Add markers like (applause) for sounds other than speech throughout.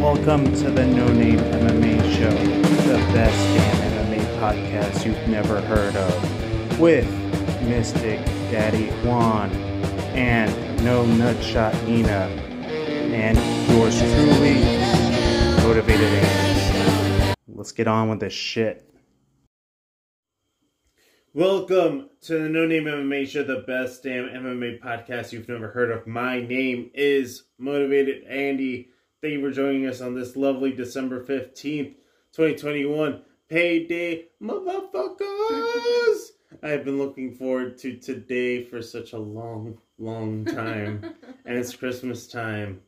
Welcome to the No Name MMA Show, the best damn MMA podcast you've never heard of, with Mystic Daddy Juan and No Nutshot Nina, and yours truly, Motivated Andy. Let's get on with this shit. Welcome to the No Name MMA Show, the best damn MMA podcast you've never heard of. My name is Motivated Andy. Thank you for joining us on this lovely December 15th, 2021. Payday, motherfuckers! I've been looking forward to today for such a long, long time. (laughs) and it's Christmas time.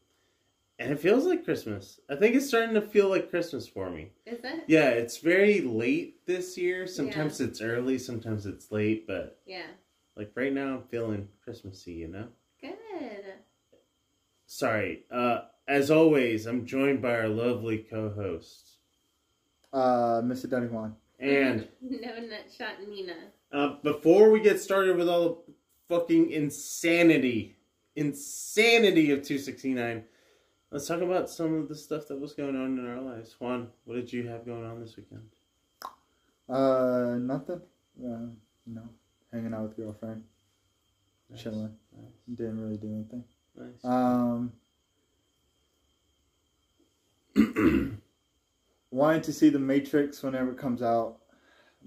And it feels like Christmas. I think it's starting to feel like Christmas for me. Is it? Yeah, it's very late this year. Sometimes it's early, sometimes it's late, but Yeah. like right now I'm feeling Christmassy, you know? Good. Sorry. Uh as always, I'm joined by our lovely co-host. Uh, Mr. Danny Juan. And (laughs) no nutshot Nina. uh before we get started with all the fucking insanity, insanity of 269, let's talk about some of the stuff that was going on in our lives. Juan, what did you have going on this weekend? Uh, nothing. Uh, you know, hanging out with girlfriend, Nice, chilling. Nice. Didn't really do anything. nice. Um, (clears throat) wanting to see the Matrix whenever it comes out.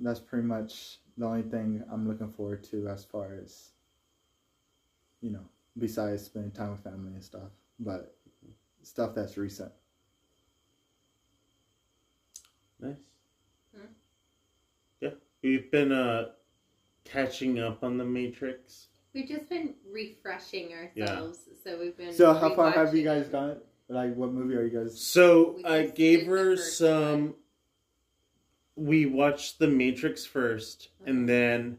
That's pretty much the only thing I'm looking forward to as far as, you know, besides spending time with family and stuff. But stuff that's recent. Nice. Hmm. Yeah, we've been uh catching up on the Matrix. We've just been refreshing ourselves, so we've been. So how far have you guys gone? Like, what movie are you guys? So I gave her some. one. We watched the Matrix 1st Uh-huh. and then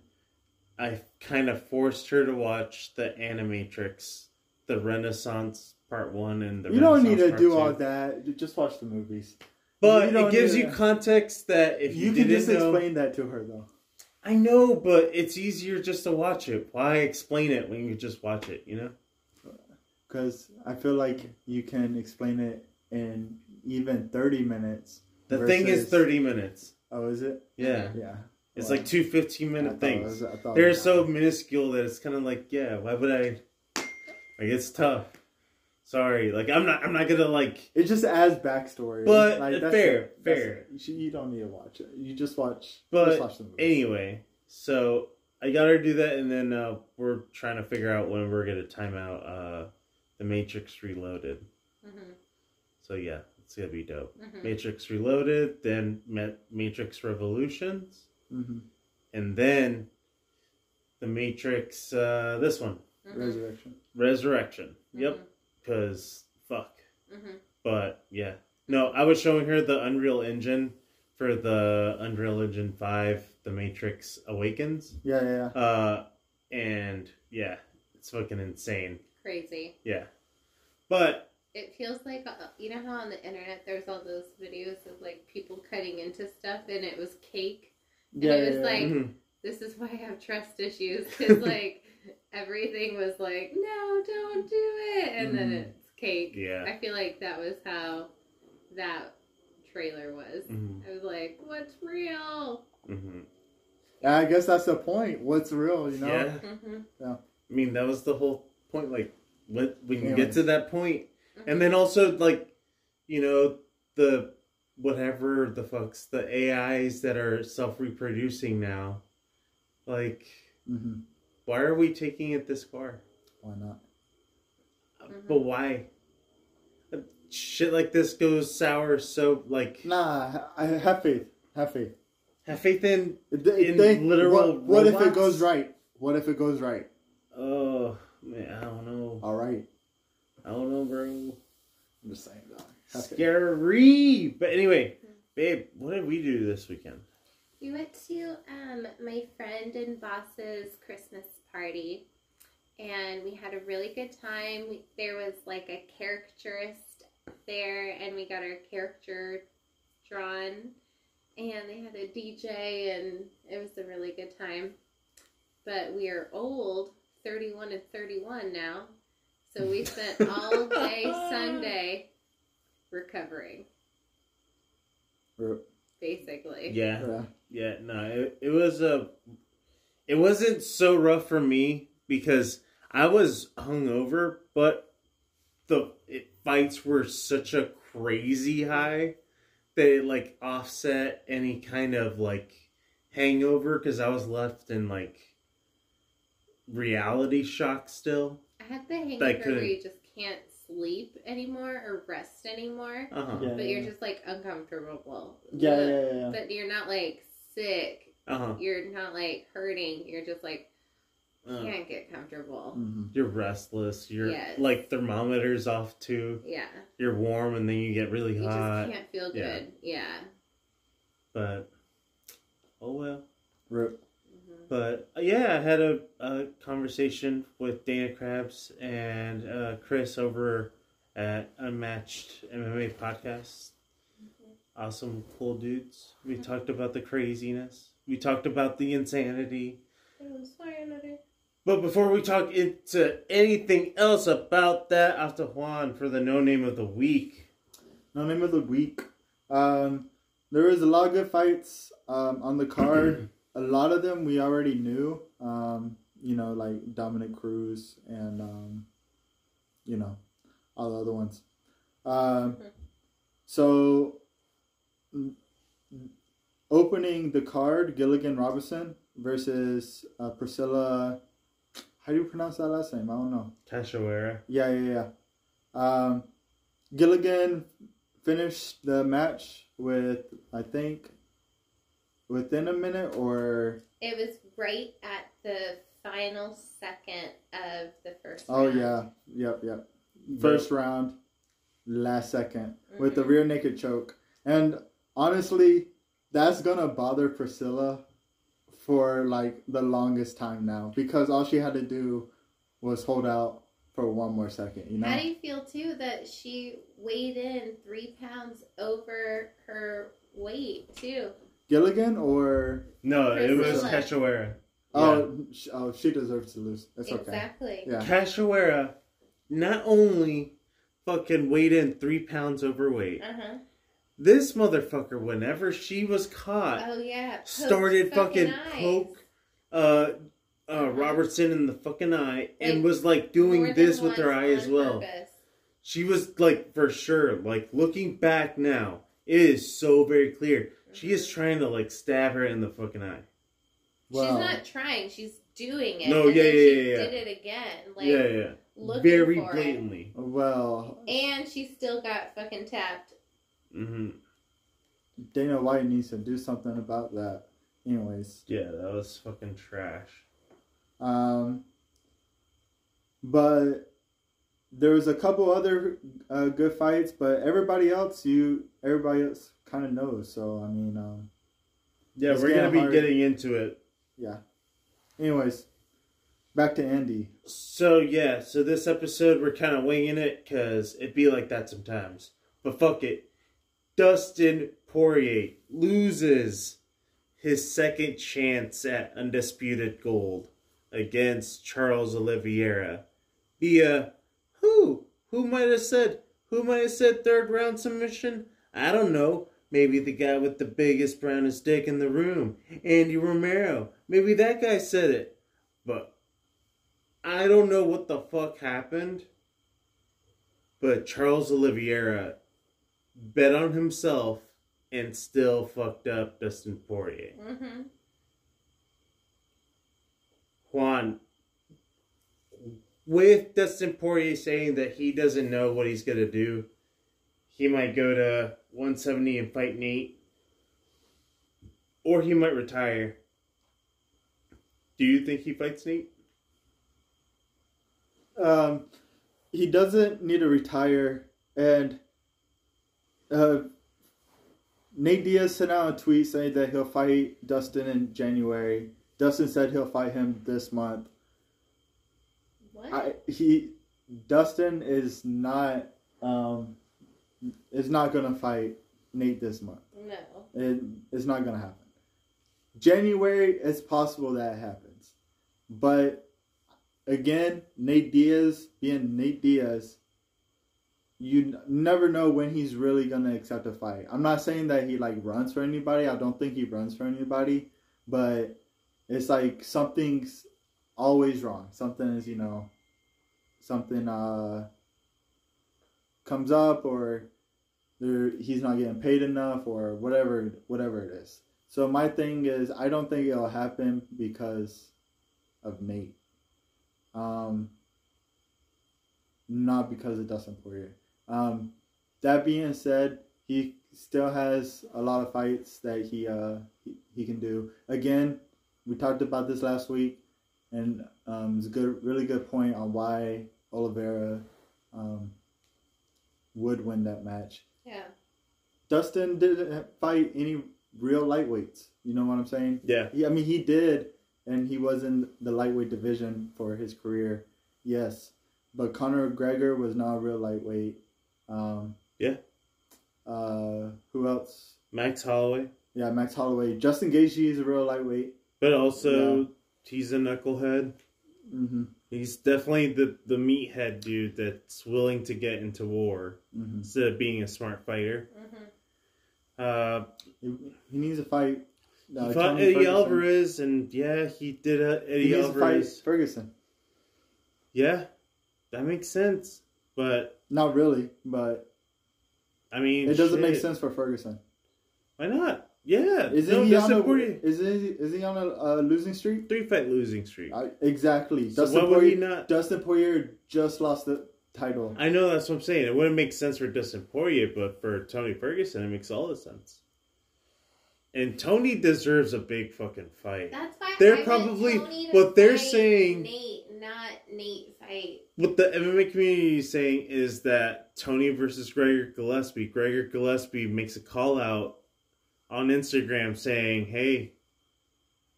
I kind of forced her to watch the Animatrix, the Renaissance Part One and the. you don't need to do Two. all that. Just watch the movies. But You it gives you to- context that if you, you can didn't just know, explain that to her though. I know, but it's easier just to watch it. Why explain it when you can just watch it? You know. Because I feel like you can explain it in even 30 minutes. The thing is 30 minutes. Oh, is it? Yeah. Yeah. It's Well, like two 15 I minute things. was- I thought it They're was- so minuscule that it's kind of like, yeah, why would I? Like, it's tough. Sorry. Like, I'm not, I'm not gonna like, It just adds backstory. But, Like, that's fair. That's fair. should- you don't need to watch it. You just watch. But just watch the movie. anyway, so I got her to do that, and then uh, we're trying to figure out when we're gonna time out uh, the Matrix Reloaded. Mhm, So yeah, it's gonna be dope. mhm. Matrix Reloaded, then Matrix Revolutions, hmm and then the Matrix, uh, this one, Mhm, Resurrection. Resurrection. Yep, mhm, because fuck. mhm. But yeah, no, I was showing her the Unreal Engine for the Unreal Engine Five, The Matrix Awakens. Yeah, yeah, yeah. Uh, and yeah, it's fucking insane. Crazy. Yeah, but It feels like uh, you know how on the internet there's all those videos of like people cutting into stuff, and it was cake. Yeah, it was yeah. like- mhm, This is why I have trust issues because (laughs) like everything was like, no, don't do it, and then Mhm. it's cake. yeah, I feel like that was how that trailer was. Mhm. I was like, what's real? hmm I guess that's the point. What's real, you know? yeah. Mm-hmm. I mean, that was the whole point. Like, when when you get to that point, Mm-hmm. and then also like, you know, the whatever the fucks the AIs that are self reproducing now, like, hmm why are we taking it this far? Why not? Mhm. But why? Shit like this goes sour. So like, Nah, I have faith. Have faith. have faith in. It- it- In they- literal what, what if it goes right? What if it goes right? Oh man, I don't know. All right. I don't know, bro. I'm just saying, dog. Have faith. Scary. But anyway, babe, what did we do this weekend? We went to um, my friend and boss's Christmas party, and we had a really good time. We, there was like a caricaturist there, and we got our caricature drawn, and they had a DJ, and it was a really good time. But we are old, 31 and 31 now, so we spent all day (laughs) Sunday recovering, R- basically. Yeah, Yeah. yeah. No, it, it was a. It wasn't so rough for me because I was hungover, but the it, fights were such a crazy high that it like offset any kind of like hangover because I was left in like reality shock still. I had the hangover That couldn't- where you just can't sleep anymore or rest anymore, Uh huh. Yeah. but you're just like uncomfortable. Yeah, But- yeah, yeah, yeah. But you're not like sick. Uh huh. You're not like hurting. You're just like Uh, can't get comfortable. Mhm. you're restless. You're Yes. like thermometers off too. Yeah, You're warm and then you get really you hot. just can't feel good. Yeah. But oh well. R- hmm But uh, yeah, I had a, a conversation with Dana Krabs and uh, Chris over at Unmatched MMA Podcast. Awesome, cool dudes. We talked about the craziness. We talked about the insanity. But before we talk into anything else about that, off to Juan for the no name of the week. No name of the week. Um, there was a lot of good fights um, on the card. (clears throat) a lot of them we already knew. Um, you know, like Dominic Cruz and um, you know all the other ones. Um, so opening the card, Gilligan Robinson versus uh, Priscila. How do you pronounce that last name? I don't know. Cachoeira. Yeah, yeah, yeah. Um, Gilligan finished the match with, I think, within a minute or. It was right at the final second of the first. Oh, round. yeah. Yep, yep. First round, last 2nd with the Mhm. rear naked choke. And honestly, that's going to bother Priscila for like the longest time now because all she had to do was hold out for one more second, you know? How do you feel too that she weighed in three pounds over her weight too? Gilligan or. No, it was Priscila. Cachoeira. Oh, sh- oh, she deserves to lose. It's okay. exactly. Yeah. Cachoeira not only fucking weighed in three pounds overweight, Uh huh. this motherfucker, whenever she was caught, Oh yeah. Poked started fucking eyes. poke uh, uh, Robertson in the fucking eye and Like, was like doing this with her eye as well. purpose. She was like, for sure, like looking back now, it is so very clear. She is trying to like stab her in the fucking eye. She's not trying. She's doing it. No, and yeah, then yeah, she yeah, yeah. Did it again. Like yeah, yeah. looking Very for blatantly. Well. And she still got fucking tapped. Mm-hmm. Dana White needs to do something about that. Anyways, Yeah, that was fucking trash. um, but there was a couple other uh, good fights, but everybody else, you everybody else kind of knows. So I mean, um, Yeah, we're gonna be hard. getting into it. yeah. Anyways, back to Andy. So yeah, so this episode we're kind of winging it because it be like that sometimes. But fuck it, Dustin Poirier loses his second chance at undisputed gold against Charles Oliveira via who? Who might have said? Who might have said third round submission? I don't know. Maybe the guy with the biggest, brownest dick in the room, Andy Romero. Maybe that guy said it. But I don't know what the fuck happened, but Charles Oliveira bet on himself and still fucked up Dustin Poirier. Mm-hmm. Juan, with Dustin Poirier saying that he doesn't know what he's gonna do, he might go to 170 and fight Nate, or he might retire. Do you think he fights Nate? Um, he doesn't need to retire, and uh, Nate Diaz sent out a tweet saying that he'll fight Dustin in January. Dustin said he'll fight him this month. What? I, he Dustin is not um is not gonna fight Nate this month. no. It, it's not gonna happen. January, it's possible that happens, but again, Nate Diaz being Nate Diaz, you n- never know when he's really gonna accept a fight. I'm not saying that he like runs for anybody. I don't think he runs for anybody, but it's like something's always wrong. Something is, you know, something uh comes up or he's not getting paid enough or whatever whatever it is. So my thing is I don't think it'll happen because of Nate. Um not because of Dustin Poirier. Um that being said, he still has a lot of fights that he uh he, he can do. Again, we talked about this last week and um it's a good really good point on why Oliveira um would win that match. Yeah. Dustin didn't fight any real lightweights. You know what I'm saying? Yeah. Yeah, I mean he did, and he was in the lightweight division for his career. Yes, but Conor McGregor was not a real lightweight. Um, Yeah. Uh, who else? Max Holloway. Yeah, Max Holloway. Justin Gaethje is a real lightweight. But also, Yeah. he's a knucklehead. hmm He's definitely the, the meathead dude that's willing to get into war hmm instead of being a smart fighter. hmm Uh, He, he needs to fight. Uh, he fought Eddie Ferguson. Alvarez, and yeah, he did a He Eddie needs to fight Alvarez. Ferguson. Yeah, that makes sense. But Not really, but I mean, it doesn't make sense for Ferguson. Why not? Yeah, Isn't no, he that's on a important. is he, is he on a uh, losing streak? Three fight losing streak. I, exactly. so Dustin why would he Poirier, not? Dustin Poirier just lost the title. I know that's what I'm saying. It wouldn't make sense for Dustin Poirier, but for Tony Ferguson, it makes all the sense. And Tony deserves a big fucking fight. That's why They're I want probably- Tony to what they're fight saying- Nate, not Nate fight. What the MMA community is saying is that Tony versus Gregor Gillespie. Gregor Gillespie makes a call out on Instagram saying, "Hey,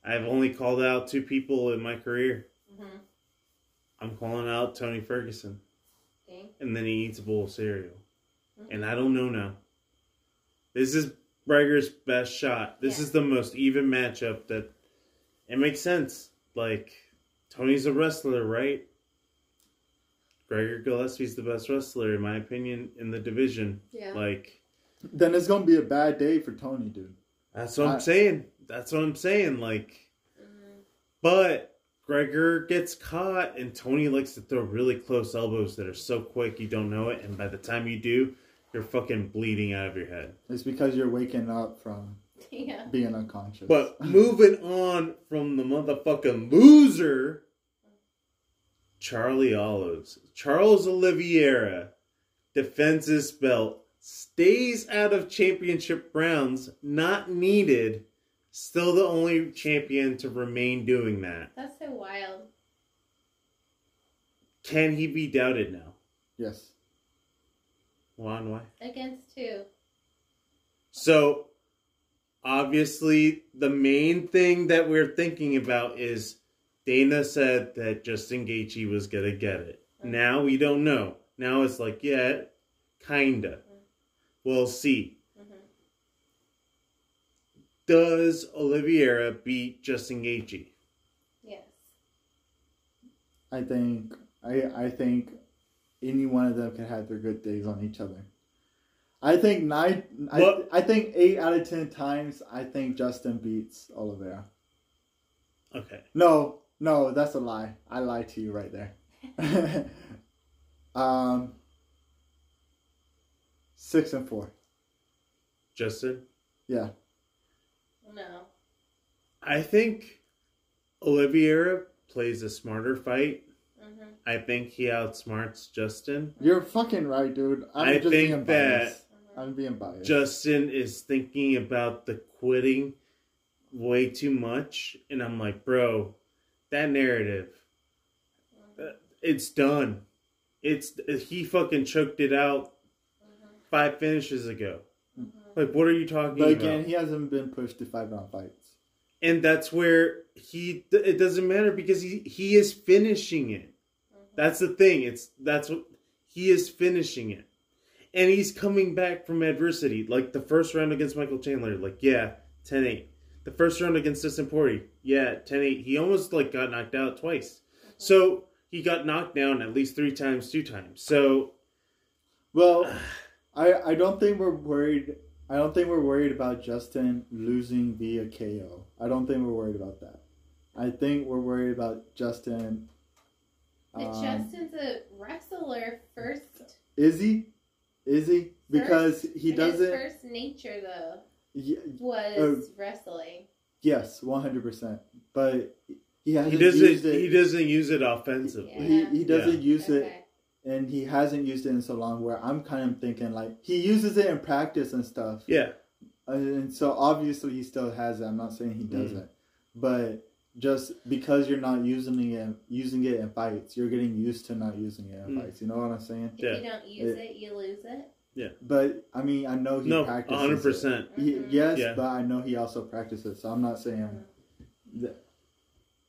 I've only called out two people in my career. Mm-hmm. I'm calling out Tony Ferguson." Dang. And then he eats a bowl of cereal. Mhm. And I don't know now. This is Gregor's best shot. This Yeah. is the most even matchup that it makes sense. Like Tony's a wrestler, right? Gregor Gillespie's the best wrestler, in my opinion, in the division. Yeah. Like Then it's gonna be a bad day for Tony, dude. that's what I, I- am saying. That's what I'm saying. Like, but Gregor gets caught, and Tony likes to throw really close elbows that are so quick you don't know it, and by the time you do, you're fucking bleeding out of your head. It's because you're waking up from yeah. being unconscious. But moving on from the motherfucking loser, Charlie Olives. Charles Oliveira defends his belt, stays out of championship rounds, not needed, still the only champion to remain doing that. That's so wild. Can he be doubted now? yes, Juan, why? Against two. So, obviously, the main thing that we're thinking about is Dana said that Justin Gaethje was gonna get it. Now we don't know. Now it's like, yeah, kinda. We'll see. Mm-hmm. Does Oliveira beat Justin Gaethje? Yes. I think I I think any one of them can have their good days on each other. I think nine. I, I think eight out of ten times. I think Justin beats Oliveira. Okay. No, no, that's a lie. I lied to you right there. (laughs) um, six and four. Justin? Yeah, No. I think Oliveira plays a smarter fight. Mm-hmm. I think he outsmarts Justin. you're fucking right, dude. I'm I just think being that- biased. I'm being biased. Justin is thinking about the quitting way too much, and I'm like, bro, that narrative, uh, it's done. It's he fucking choked it out five finishes ago. Mm-hmm. Like, what are you talking but about? again, he hasn't been pushed to five round fights. and that's where he. It doesn't matter because he he is finishing it. Mm-hmm. That's the thing. It's that's what he is finishing it. And he's coming back from adversity. Like the first round against Michael Chandler, like, yeah, 10-8. The first round against Dustin Poirier, yeah, 10-8. He almost like got knocked out twice. Mm-hmm. So he got knocked down at least three times, two times. So Well, (sighs) I I don't think we're worried. I don't think we're worried about Justin losing via KO. I don't think we're worried about that. I think we're worried about Justin. But um, Justin's a wrestler first. is he? Is he? Because he doesn't. His first nature though Ye- was Oh. wrestling. yes, one hundred percent. But he hasn't He doesn't. used it. He doesn't use it offensively. Yeah. He, he doesn't use it Okay. And he hasn't used it in so long where I'm kind of thinking like he uses it in practice and stuff. Yeah. And so obviously he still has it. I'm not saying he Mm. doesn't. But just because you're not using it using it in fights, you're getting used to not using it in Mm. fights. You know what I'm saying? If Yeah. you don't use It- it, you lose it. Yeah. But I mean I know he practices. No, practices. hundred it. percent. He, Mhm. yes, Yeah. but I know he also practices. So I'm not saying that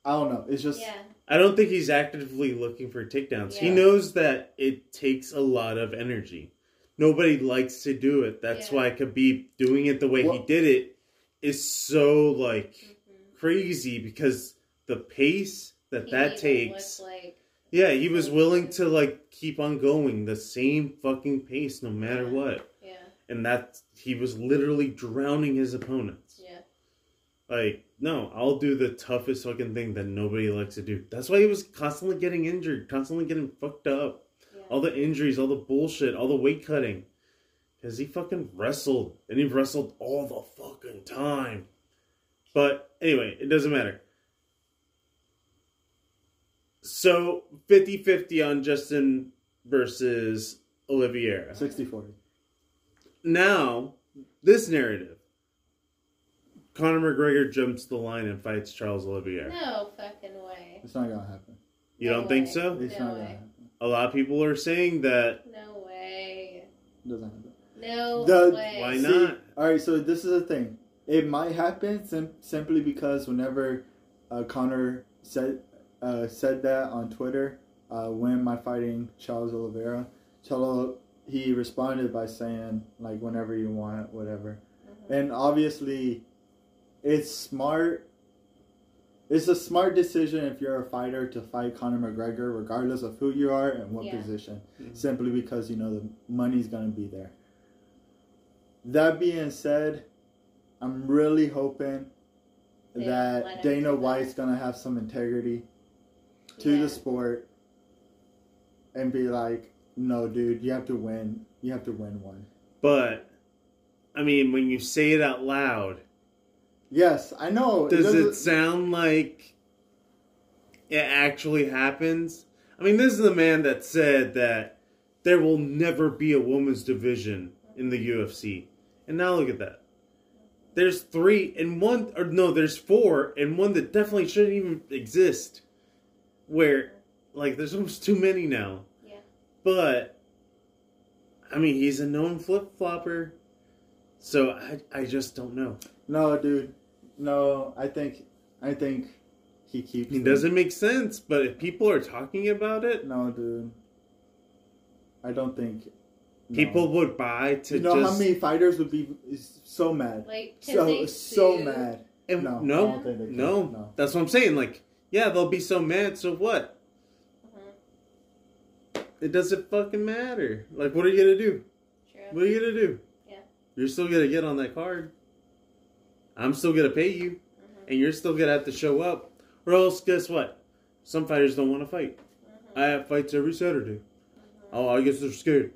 I don't know. It's just Yeah. I don't think he's actively looking for takedowns. He knows that it takes a lot of energy. Nobody likes to do it. That's Yeah. why Khabib doing it the way he did it is so like Mhm. crazy because the pace that He that takes. like Yeah, he was willing to like keep on going the same fucking pace no matter Yeah. what. yeah, And that he was literally drowning his opponents. yeah. Like, no, I'll do the toughest fucking thing that nobody likes to do. That's why he was constantly getting injured, constantly getting fucked up. yeah. All the injuries, all the bullshit, all the weight cutting. Because he fucking wrestled. And he wrestled all the fucking time. But anyway, it doesn't matter. So 50 50 on Justin versus Oliveira. 60 40. Now, this narrative Conor McGregor jumps the line and fights Charles Oliveira. No fucking way. It's not gonna happen. You No don't think so? It's No not gonna happen. A lot of people are saying that. No way. It doesn't happen. No The- way. Why See, not? All right, so this is the thing. It might happen sim- simply because whenever uh, Conor said uh, said that on Twitter, uh, when am I fighting Charles Oliveira? Chalo, he responded by saying like whenever you want, whatever. Mhm. And obviously, it's smart. It's a smart decision if you're a fighter to fight Conor McGregor, regardless of who you are and what Yeah. position, Mhm. simply because you know the money's gonna be there. That being said, I'm really hoping They that Dana. White's gonna have some integrity to Yeah. the sport and be like, "No, dude, you have to win. You have to win one." But, I mean, when you say it out loud, Yes, I know. does it doesn't- sound like it actually happens? I mean, this is the man that said that there will never be a women's division in the UFC. And now look at that. There's three and one, or no, there's four and one that definitely shouldn't even exist. Where, like, there's almost too many now. Yeah. But, I mean, he's a known flip flopper. So I, I just don't know. No, dude. No, I think I think he keeps. It them. doesn't make sense, but if people are talking about it, No, dude. I don't think. no. people would buy to You know just. how many fighters would be so mad, Like, can so they so mad. and- No, no, I don't think they can. no, no. That's what I'm saying. Like, yeah, they'll be so mad. So what? Mhm. It doesn't fucking matter. Like, what are you gonna do? True. What are you gonna do? Yeah. You're still gonna get on that card. I'm still gonna pay you, Mhm. and you're still gonna have to show up. Or else, guess what? Some fighters don't want to fight. Mhm. I have fights every Saturday. Oh, I guess they're scared.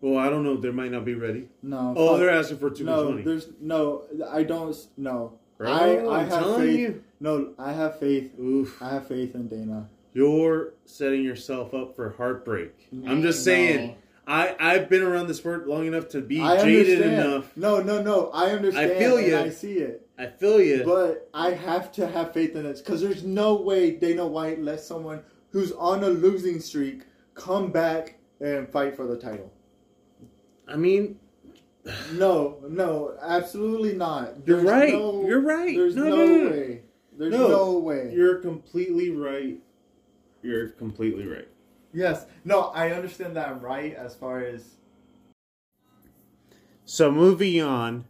Well, I don't know. They might not be ready. No. Oh, fuck. they're asking for too much no. money. There's no. I don't. No. Bro, I- I'm have telling faith- you. No. I have faith. Oof. I have faith in Dana. You're setting yourself up for heartbreak. I'm just agree. saying. I I've been around the sport long enough to be I jaded understand. enough. No, no, no. I understand. I feel you. I see it. I feel you. But I have to have faith in this because there's no way Dana White lets someone who's on a losing streak come back and fight for the title. I mean, (sighs) No, no, absolutely not. You're right. no- You're right. There's No, no, no, way. There's no, way. you're completely right. You're completely right. Yes. No, I understand that I'm right as far as So moving on,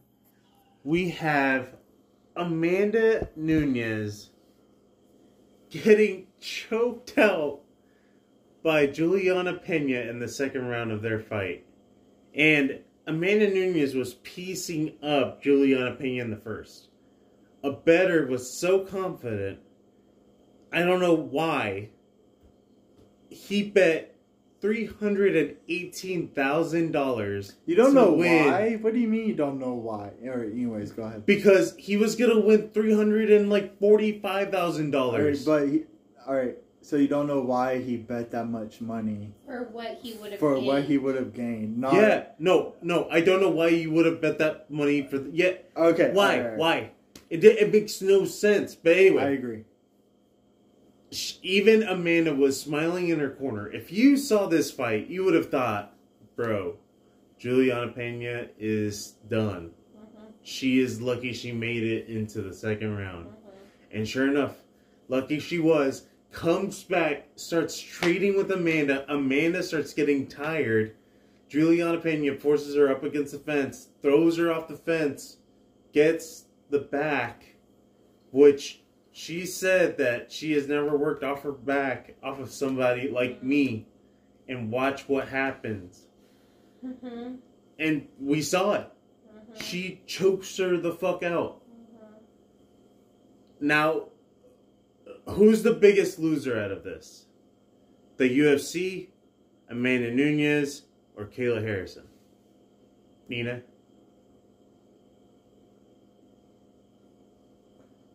we have Amanda Nunes getting choked out by Juliana Pena in the second round of their fight. and Amanda Nunes was piecing up Juliana Pena in the first. A better was so confident. I don't know why. He bet three hundred and eighteen thousand dollars. You don't know why? What do you mean you don't know why? Or anyways, go ahead. because he was gonna win three hundred and like forty five thousand All right, dollars. but he, all right. So you don't know why he bet that much money For what he would have for gained. what he would have gained. Not, Yeah, no, no, I don't know why you would have bet that money for. The, yeah, Okay. why? all right, all right. Why? It it makes no sense. But anyway, I agree. Even Amanda was smiling in her corner. If you saw this fight, you would have thought, bro, Juliana Pena is done. Mhm, She is lucky she made it into the second round. mhm. And sure enough, lucky she was, comes back, starts trading with Amanda. Amanda starts getting tired. Juliana Pena forces her up against the fence, throws her off the fence, gets the back, which she said that she has never worked off her back off of somebody like me. And watch what happens. Mhm, And we saw it. mhm, She chokes her the fuck out. mhm. Now, who's the biggest loser out of this? The UFC, Amanda Nunes, or Kayla Harrison? Nina?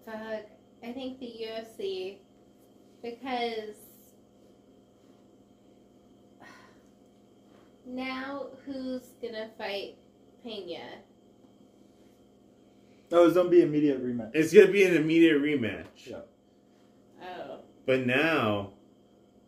Fuck. I think the UFC because now who's gonna fight Pena? No, it's gonna be immediate rematch. It's going to be an immediate rematch. Yeah. Oh, But now,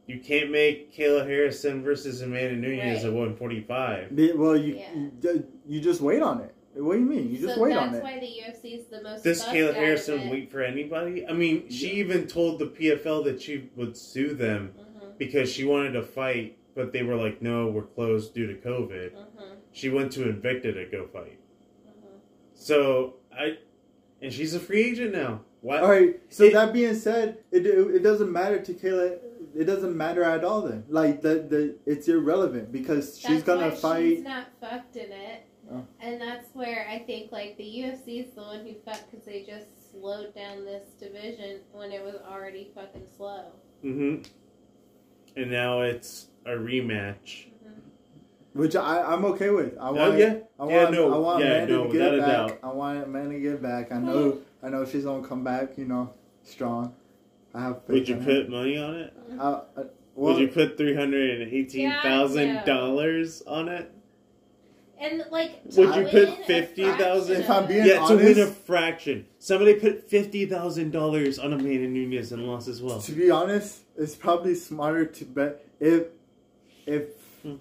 you can't make Kayla Harrison versus Amanda Nunes Right. at 145. Well, you, Yeah. you you just wait on it. What do you mean? You just so wait on it. That's why the UFC is the most. Does fucked Kayla Harrison wait for anybody? I mean, she Yeah. even told the PFL that she would sue them Mhm, because she wanted to fight, but they were like, no, we're closed due to COVID. mhm, She went to Invicta to go fight. mhm. So I, and she's a free agent now. Why? All right. So It- that being said, it it doesn't matter to Kayla. It doesn't matter at all. Then, like the the it's irrelevant because she's gonna fight. She's not fucked in it, Oh. and that's where I think like the UFC is the one who fucked because they just slowed down this division when it was already fucking slow. Mm-hmm. And now it's a rematch. Which I, I'm okay with. I Oh, want, yeah. I want, Yeah, no, I want yeah, Amanda no, to get without it a back. doubt. I want Amanda to get it back. I know, I know she's gonna come back. You know, strong. I have faith. Would you in put money on it? Her. Uh, uh, well, Would you put three hundred and eighteen thousand dollars on it? And like, Would you put 50,000? fraction If I'm of being it- yeah, to win a fraction. Somebody put fifty thousand dollars on Amanda Nunes and lost as well. to be honest, it's probably smarter to bet if if Hmm.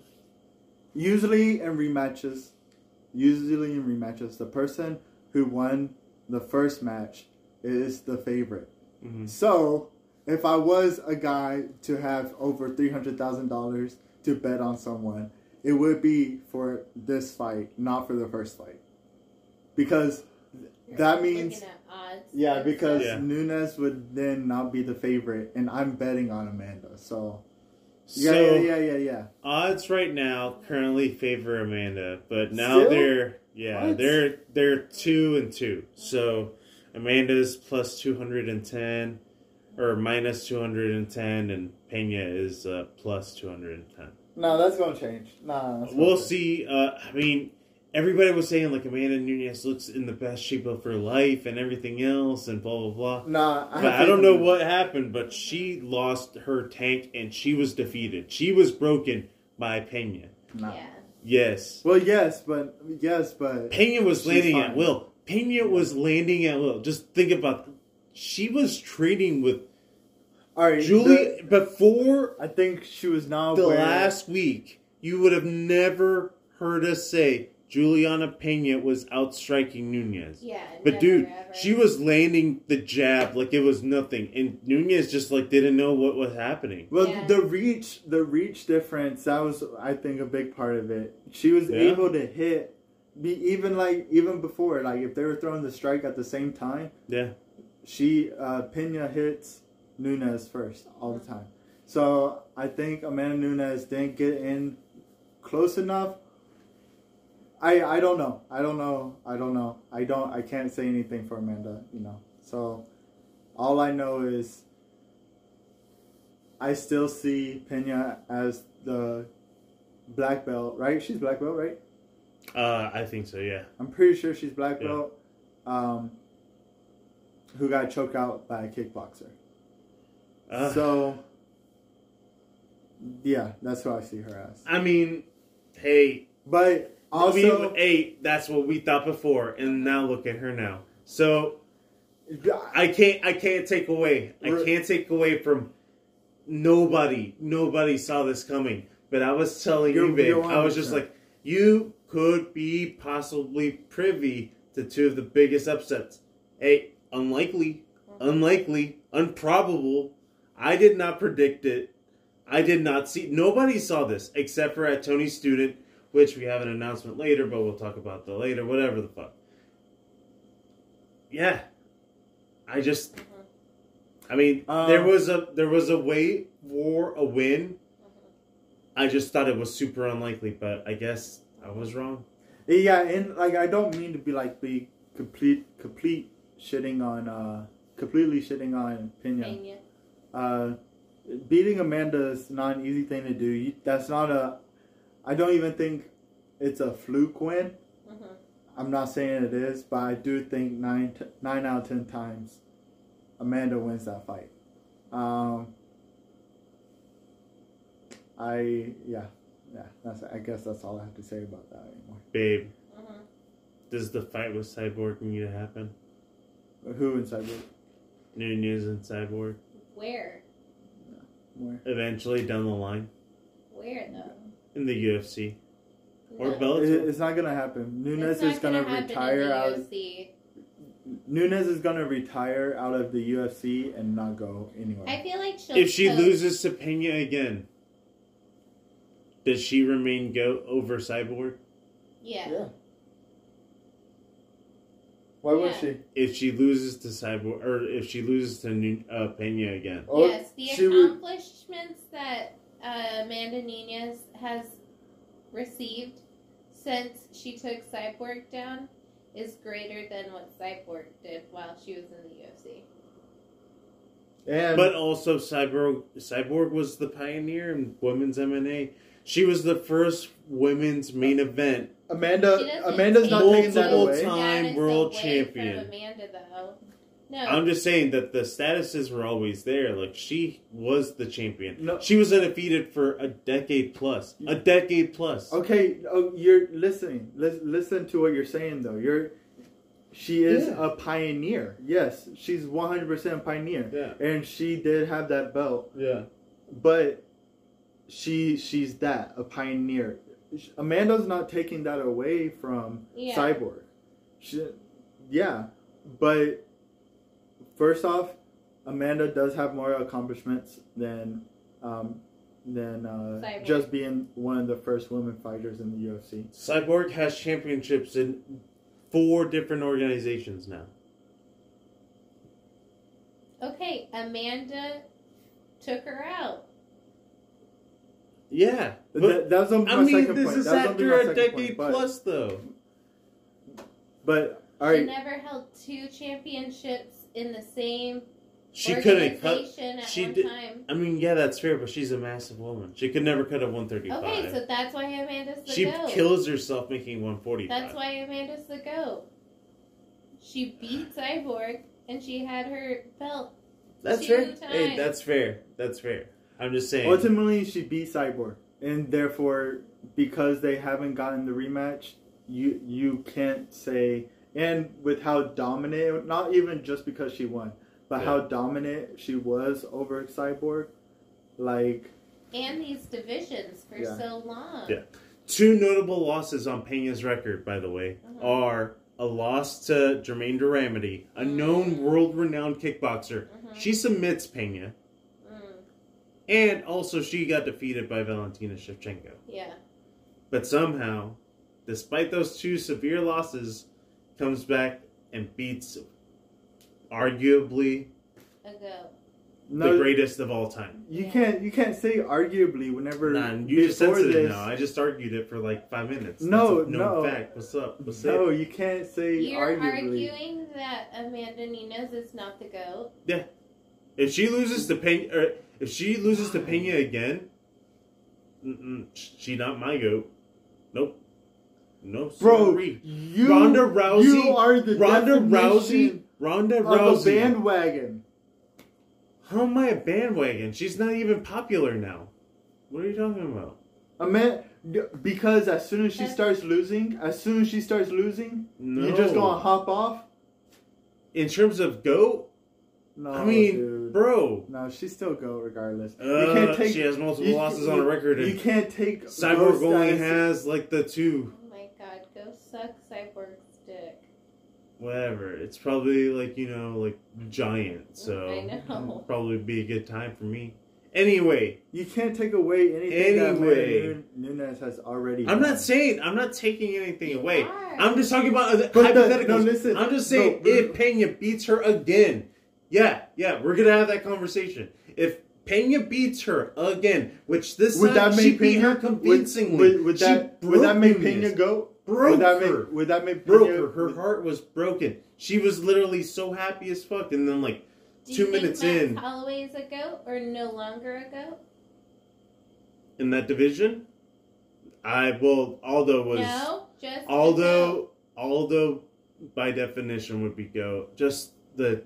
usually in rematches, usually in rematches, the person who won the first match is the favorite. Mhm. So, if I was a guy to have over three hundred thousand dollars to bet on someone, it would be for this fight, not for the first fight, because You're that means odds yeah, because Yeah. Nunes would then not be the favorite, and I'm betting on Amanda. So So yeah, yeah, yeah, yeah, yeah. odds right now currently favor Amanda, but now Still? they're yeah What? they're they're two and two. So Amanda's plus two hundred and ten, or minus two hundred and ten, and Pena is uh, plus two hundred and ten. No, that's gonna change. Nah, that's We'll change. see. Uh, I mean, everybody was saying like Amanda Nunes looks in the best shape of her life and everything else, and blah blah blah. Nah, I, But I don't know in what happened, but she lost her tank and she was defeated. She was broken by Pena. Nah. Yeah. Yes. Well, yes, but yes, but Pena was landing fine. at will. Pena was landing at will. Just think about she was trading with all right, Julie before I think she was now the aware- last week. You would have never heard us say Juliana Pena was outstriking Nunes. Yeah. But never, dude, ever. she was landing the jab like it was nothing, and Nunes just like didn't know what was happening. Well, Yeah. the reach, the reach difference, that was, I think, a big part of it. She was Yeah. able to hit, be even like even before, like if they were throwing the strike at the same time, Yeah, she uh, Pena hits Nunes first all the time. So I think Amanda Nunes didn't get in close enough, I I don't know. I don't know. I don't know. I don't. I can't say anything for Amanda. You know. So, all I know is. I still see Pena as the black belt, right? She's black belt, right? Uh, I think so. Yeah. I'm pretty sure she's black Yeah. belt. Um, who got choked out by a kickboxer. Uh, so, yeah, that's who I see her as. I mean, hey, But also, we, hey, that's what we thought before, and now look at her now. So I can't, I can't take away, I can't take away from nobody, nobody saw this coming. But I was telling you, You're- babe, you're I was just like, you could be possibly privy to two of the biggest upsets. Hey, unlikely, unlikely, unprobable. I did not predict it. I did not see. Nobody saw this except for at Tony's student, which we have an announcement later, but we'll talk about that later. Whatever the fuck. Yeah, I just. I mean, Um, there was a there was a way for a win. I just thought it was super unlikely, but I guess I was wrong. yeah, and like I don't mean to be like be complete complete shitting on uh completely shitting on Pena. Pena. Uh, beating Amanda is not an easy thing to do. You, that's not a. I don't even think it's a fluke win. Mhm. I'm not saying it is, but I do think nine t- nine out of ten times, Amanda wins that fight. Um, I yeah yeah that's I guess that's all I have to say about that anymore. Babe, Mhm. does the fight with Cyborg need to happen? Who inside the Nunes and Cyborg Where? where? eventually down the line Where though? in the UFC or No. It, Bellator. it's not gonna happen. Nunes It's not is gonna, happen in retire the out. UFC. Nunes is gonna retire out of the UFC and not go anywhere. I feel like she'll. If she coach. loses to Pena again, does she remain go over Cyborg? yeah. yeah. Why would she? If she loses to Cyborg, or if she loses to Nu- uh, Pena again, Oh, yes, the she would- accomplishments that uh, Amanda Nunes has received since she took Cyborg down is greater than what Cyborg did while she was in the UFC. And but also Cyborg Cyborg was the pioneer in women's MMA. She was the first women's main event. Amanda, Amanda's not taking that Multiple away. time Status world away champion. From Amanda, though. No. I'm just saying that the statuses were always there. Like she was the champion. No. She was undefeated for a decade plus. A decade plus. Okay, oh, you're listening. Lis- listen to what you're saying, though. You're, she is Yeah. a pioneer. Yes, she's 100% pioneer, Yeah. and she did have that belt. Yeah. But she, she's that a pioneer. Amanda's not taking that away from Yeah. Cyborg. She, yeah, but first off, Amanda does have more accomplishments than um, than uh, just being one of the first women fighters in the UFC. Cyborg has championships in four different organizations now. Okay, Amanda took her out. Yeah. But, That, that was on I my mean, second this point. is That was gonna be after a decade plus, though. But all She never held two championships in the same She couldn't cut. she one did- time. I mean, yeah, that's fair, but she's a massive woman. She could never cut a 135. Okay, so that's why Amanda's the she goat. She kills herself making 145. That's why Amanda's the goat. She beat Cyborg, and she had her belt. That's two fair. Hey, that's fair. That's fair. I'm just saying. ultimately she beat Cyborg, and therefore because they haven't gotten the rematch, you you can't say. And with how dominant, not even just because she won, but how dominant she was over Cyborg, like And these divisions for Yeah. so long. Yeah. Two notable losses on Pena's record, by the way, Mhm. are a loss to Germaine de Randamie, a known Mm. world-renowned kickboxer. Mhm. She submits Pena, Mm, and also she got defeated by Valentina Shevchenko. yeah. But somehow, despite those two severe losses, comes back and beats arguably A goat. Uh, no, the greatest of all time. you Yeah. can't you can't say arguably whenever Nah, you just before censored it this. now. I just argued it for like five minutes. No, That's no. fact. What's up? What's no, it? you can't say arguably. You're arguably. arguing that Amanda Nunes is not the goat. Yeah. If she loses to Pena, or if she loses to Pena again, she not my goat. Nope. No, Bro, sorry. you Ronda Rousey. you are the Ronda Rousey. definition Ronda of a Rousey. bandwagon. How am I a bandwagon? She's not even popular now. What are you talking about? I meant because as soon as she starts losing, as soon as she starts losing, No. you're just gonna hop off. In terms of goat, No, I mean, dude. bro. No, she still go regardless. Uh, she has multiple losses on her record, You can't take Cyborg Ghost only has like the two. Oh my god, go suck Cyborg's dick. Whatever. It's probably like you know, like giant. So I know. probably be a good time for me. Anyway, You can't take away anything Anyway. that Amanda Nunes has already. I'm done. not saying I'm not taking anything You away. are. I'm just talking about But the- hypotheticals. no, listen. I'm just saying No, if Pena beats her again, yeah, yeah, we're gonna have that conversation. If Pena beats her again, which this Would time that she make beat Pena her convincingly. Would, would, would that would that make Pena go? Broke would that her. make would that make Pena broke her. Her heart was broken. She was literally so happy as fuck, and then like Do Two you minutes Max in. Holloway is a goat or no longer a goat? in that division, I well Aldo was no, just a goat. Aldo Aldo by definition would be go just the.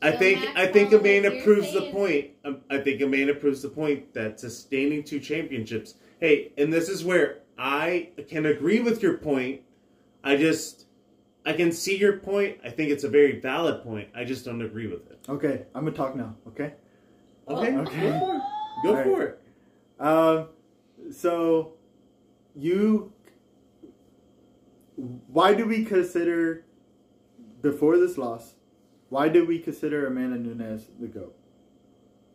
I think I think Amanda proves the point. Um, I think Amanda proves the point that sustaining two championships. Hey, and this is where I can agree with your point. I just I can see your point. I think it's a very valid point. I just don't agree with it. Okay, I'm gonna talk now. Okay. Okay, Okay. go for it. Go All right. for it. Um, so you, why do we consider before this loss? Why did we consider Amanda Nunes the goat?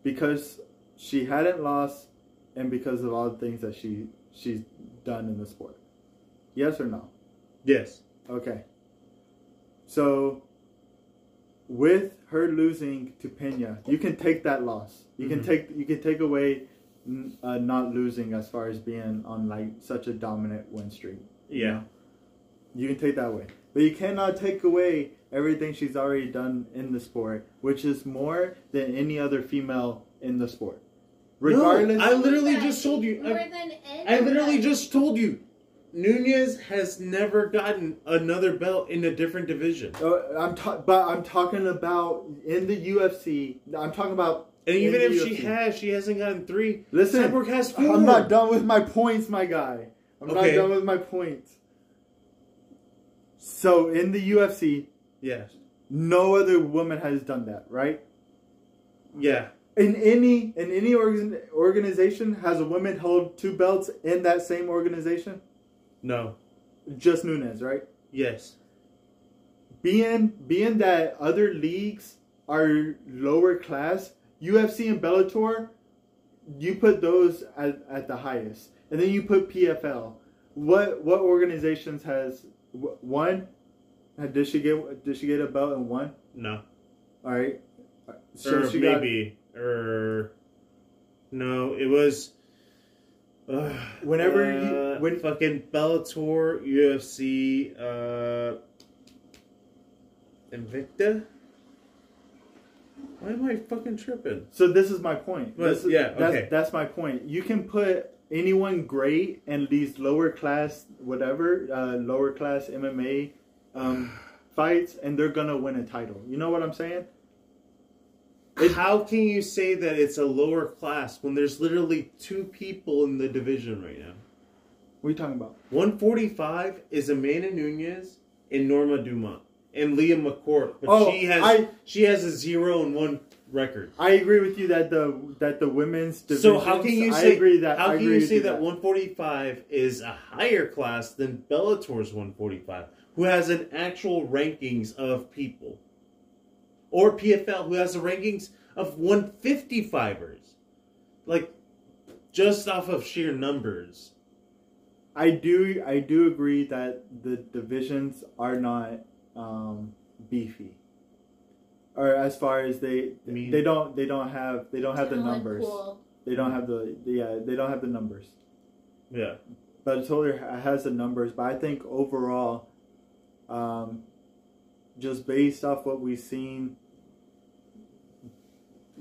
Because she hadn't lost, and because of all the things that she she's done in the sport. Yes or no? Yes. Okay. So, with her losing to Pena, you can take that loss. You can Mhm. take you can take away uh, not losing as far as being on like such a dominant win streak. you Yeah. know? You can take that away, but you cannot take away everything she's already done in the sport, which is more than any other female in the sport. Regardless, I literally just told you. More I- than any I literally just told you. Nunes has never gotten another belt in a different division. Uh, I'm ta- but I'm talking about in the UFC. I'm talking about. And even the if she has, she hasn't gotten three. listen, Cyborg has four. I'm not done with my points, my guy. I'm Okay. not done with my points. So in the UFC, Yeah. no other woman has done that, right? Yeah. In any in any organ, organization, has a woman hold two belts in that same organization? No. Just Nunes, right? Yes. being being that other leagues are lower class, UFC and Bellator, you put those at, at the highest, and then you put PFL. What what organizations has one? Uh, Did she get did she get a belt in one? No. All right, so or she got maybe. Or. No, it was. Uh, Whenever uh, you- when- fucking Bellator, UFC, uh, Invicta. Why am I fucking tripping? So this is my point. But, is- yeah, that's, okay. that's my point. You can put anyone great in these lower class, whatever, uh, lower class MMA um, fights, and they're gonna win a title. You know what I'm saying? It- How can you say that it's a lower class when there's literally two people in the division right now? What are you talking about? 145 is Amanda Nunes and Norma Dumont and Leah McCourt, but Oh, she has I- she has a zero and one record. I agree with you that the that the women's division. So how can you I say agree that how can you say that, 145 is a higher class than Bellator's 145, who has an actual rankings of people, or PFL who has the rankings of 155ers, like just off of sheer numbers. I do I do agree that the divisions are not um, beefy. or as far as they Me- they don't they don't have they don't have the numbers. pool. They don't have the yeah they don't have the numbers. Yeah. But Toller has the numbers. But I think overall, um, just based off what we've seen,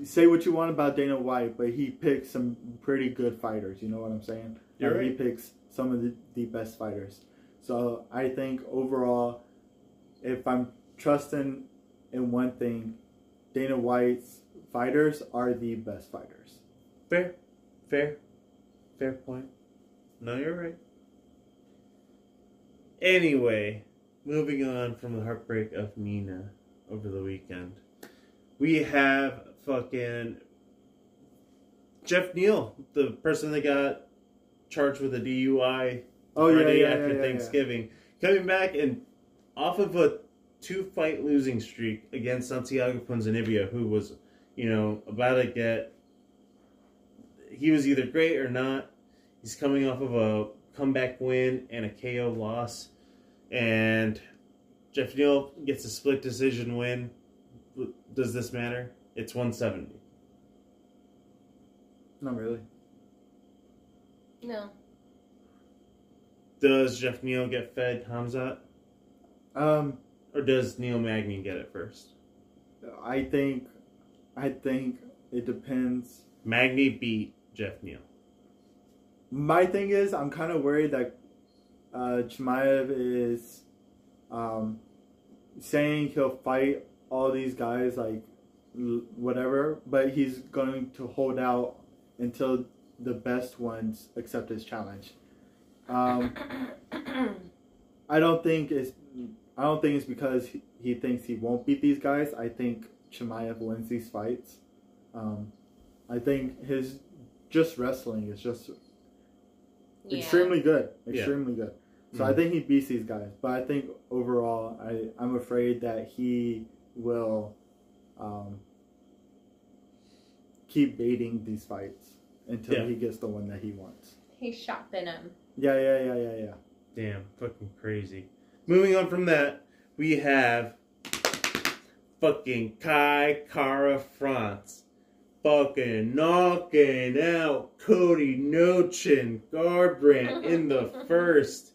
say what you want about Dana White, but he picks some pretty good fighters. You know what I'm saying? You're Like, He picks some of the, the best fighters. So I think overall, if I'm trusting in one thing, Dana White's fighters are the best fighters. Fair. Fair. Fair point. No, you're right. Anyway, moving on from the heartbreak of Nina over the weekend, we have fucking Jeff Neal, the person that got charged with a DUI Oh yeah, Friday yeah, after yeah. Thanksgiving, coming back and off of a two fight losing streak against Santiago Ponzinibbio, who was, you know, about to get. He was either great or not. He's coming off of a comeback win and a KO loss, and Jeff Neal gets a split decision win. Does this matter? It's one seventy. Not really. No. Does Jeff Neal get fed Hamzat, Um, or does Neil Magny get it first? I think, I think it depends. Magny beat Jeff Neal. My thing is, I'm kind of worried that uh, Chimaev is um, saying he'll fight all these guys, like whatever, but he's going to hold out until the best ones accept his challenge. Um, I don't think it's I don't think it's because he, he thinks he won't beat these guys. I think Chimaev wins these fights. Um, I think his just wrestling is just Yeah. extremely good, Yeah. extremely good. So I Mhm. think he beats these guys, but I think overall, I I'm afraid that he will um, keep baiting these fights until Yeah. he gets the one that he wants. He's shopping him. Yeah, yeah, yeah, yeah, yeah. Damn, fucking crazy. Moving on from that, we have fucking Kai Kara France. Fucking knocking out Cody Nochin Garbrandt in the (laughs) first.